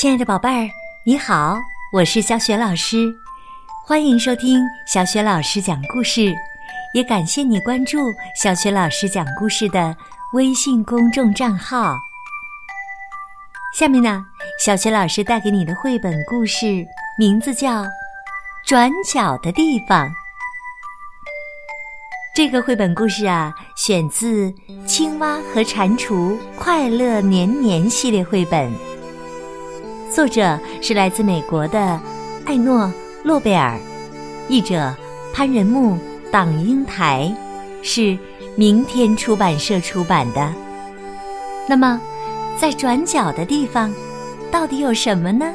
亲爱的宝贝儿，你好，我是小雪老师，欢迎收听小雪老师讲故事，也感谢你关注小雪老师讲故事的微信公众账号。下面呢，小雪老师带给你的绘本故事名字叫《转角的地方》。这个绘本故事啊，选自《青蛙和蟾蜍快乐年年》系列绘本。作者是来自美国的艾诺·诺贝尔，译者潘仁木、党英台，是明天出版社出版的。那么，在转角的地方，到底有什么呢？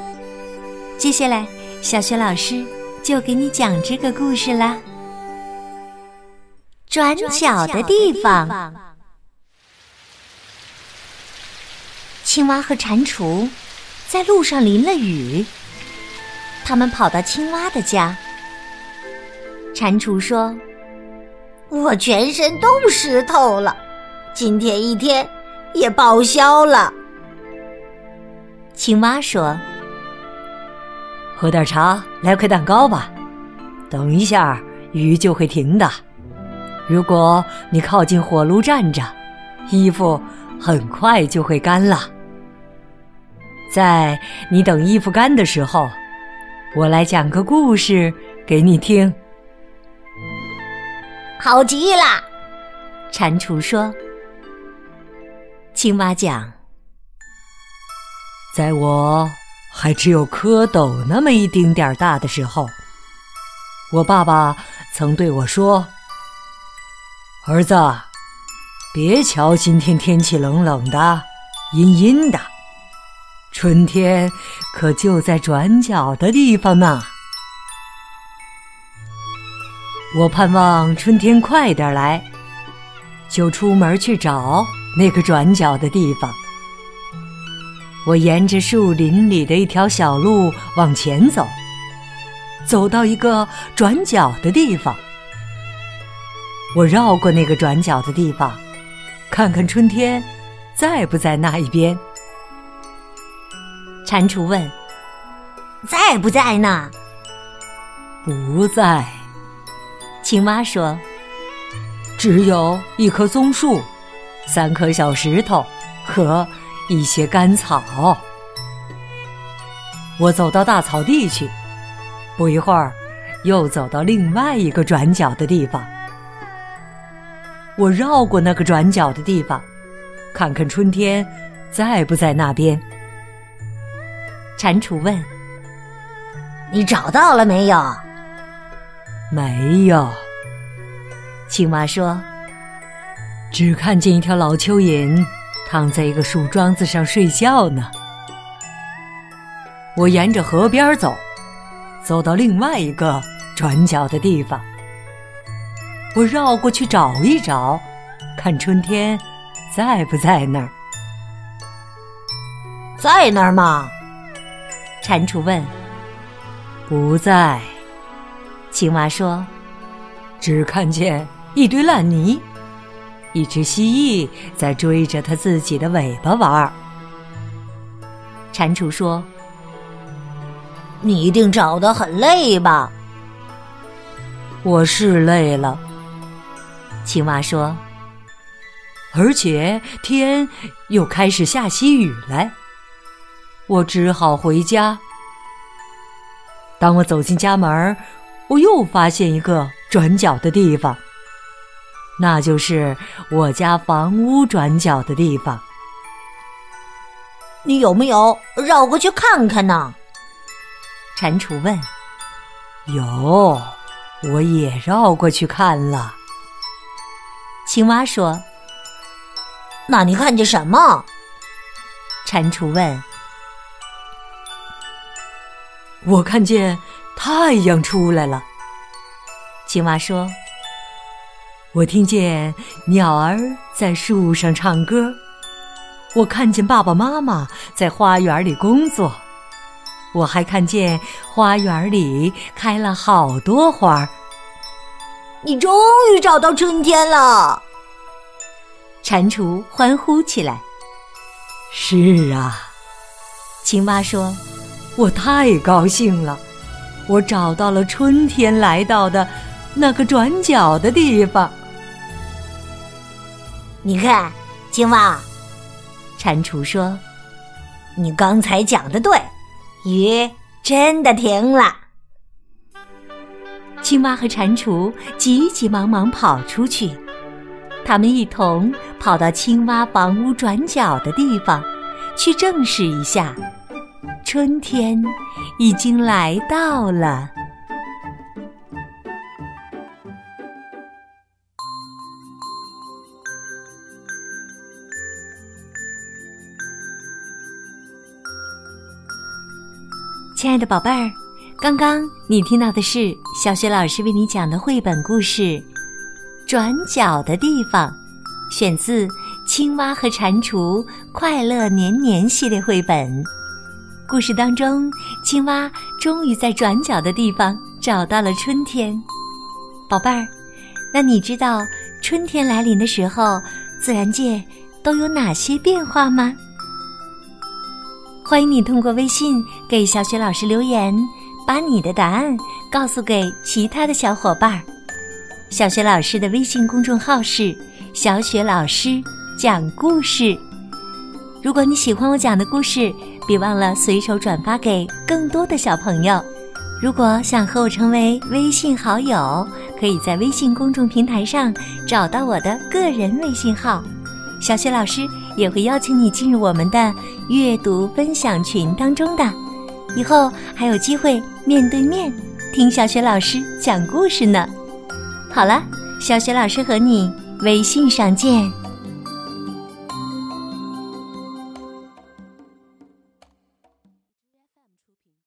接下来，小雪老师就给你讲这个故事啦。转角的地方，青蛙和蟾蜍。在路上淋了雨，他们跑到青蛙的家。蟾蜍说：“我全身都湿透了，今天一天也报销了。”青蛙说：“喝点茶，来块蛋糕吧。等一下雨就会停的。如果你靠近火炉站着，衣服很快就会干了。”在你等衣服干的时候，我来讲个故事给你听。好极了，蟾蜍说。青蛙讲，在我还只有蝌蚪那么一丁点儿大的时候，我爸爸曾对我说：“儿子，别瞧今天天气冷冷的，阴阴的。”春天可就在转角的地方呢。我盼望春天快点来，就出门去找那个转角的地方。我沿着树林里的一条小路往前走，走到一个转角的地方。我绕过那个转角的地方，看看春天在不在那一边。蟾蜍问：“在不在呢？”“不在。”青蛙说：“只有一棵松树，三颗小石头和一些干草。”我走到大草地去，不一会儿，又走到另外一个转角的地方。我绕过那个转角的地方，看看春天在不在那边。蟾蜍问：“你找到了没有？”“没有。”青蛙说：“只看见一条老蚯蚓躺在一个树桩子上睡觉呢。”我沿着河边走，走到另外一个转角的地方。我绕过去找一找，看春天在不在那儿。在那儿吗？蟾蜍问：“不在。”青蛙说：“只看见一堆烂泥，一只蜥蜴在追着它自己的尾巴玩。”蟾蜍说：“你一定找得很累吧？”我是累了。青蛙说：“而且天又开始下起雨来。”我只好回家。当我走进家门，我又发现一个转角的地方，那就是我家房屋转角的地方。你有没有绕过去看看呢？蟾蜍问。有，我也绕过去看了。青蛙说。那你看见什么？蟾蜍问。我看见太阳出来了，青蛙说：“我听见鸟儿在树上唱歌，我看见爸爸妈妈在花园里工作，我还看见花园里开了好多花。”你终于找到春天了！蟾蜍欢呼起来。是啊。青蛙说：“我太高兴了，我找到了春天来到的那个转角的地方。”你看，青蛙，蟾蜍说：“你刚才讲的对，雨真的停了。”青蛙和蟾蜍急急忙忙跑出去，他们一同跑到青蛙房屋转角的地方，去证实一下，春天已经来到了。亲爱的宝贝儿。刚刚你听到的是小雪老师为你讲的绘本故事《转角的地方》，选自《青蛙和蟾蜍快乐年年》系列绘本。故事当中，青蛙终于在转角的地方找到了春天。宝贝儿，那你知道春天来临的时候，自然界都有哪些变化吗？欢迎你通过微信给小雪老师留言。把你的答案告诉给其他的小伙伴儿。小雪老师的微信公众号是“小雪老师讲故事”。如果你喜欢我讲的故事，别忘了随手转发给更多的小朋友。如果想和我成为微信好友，可以在微信公众平台上找到我的个人微信号。小雪老师也会邀请你进入我们的阅读分享群当中的。以后还有机会面对面听小雪老师讲故事呢。好了，小雪老师和你微信上见。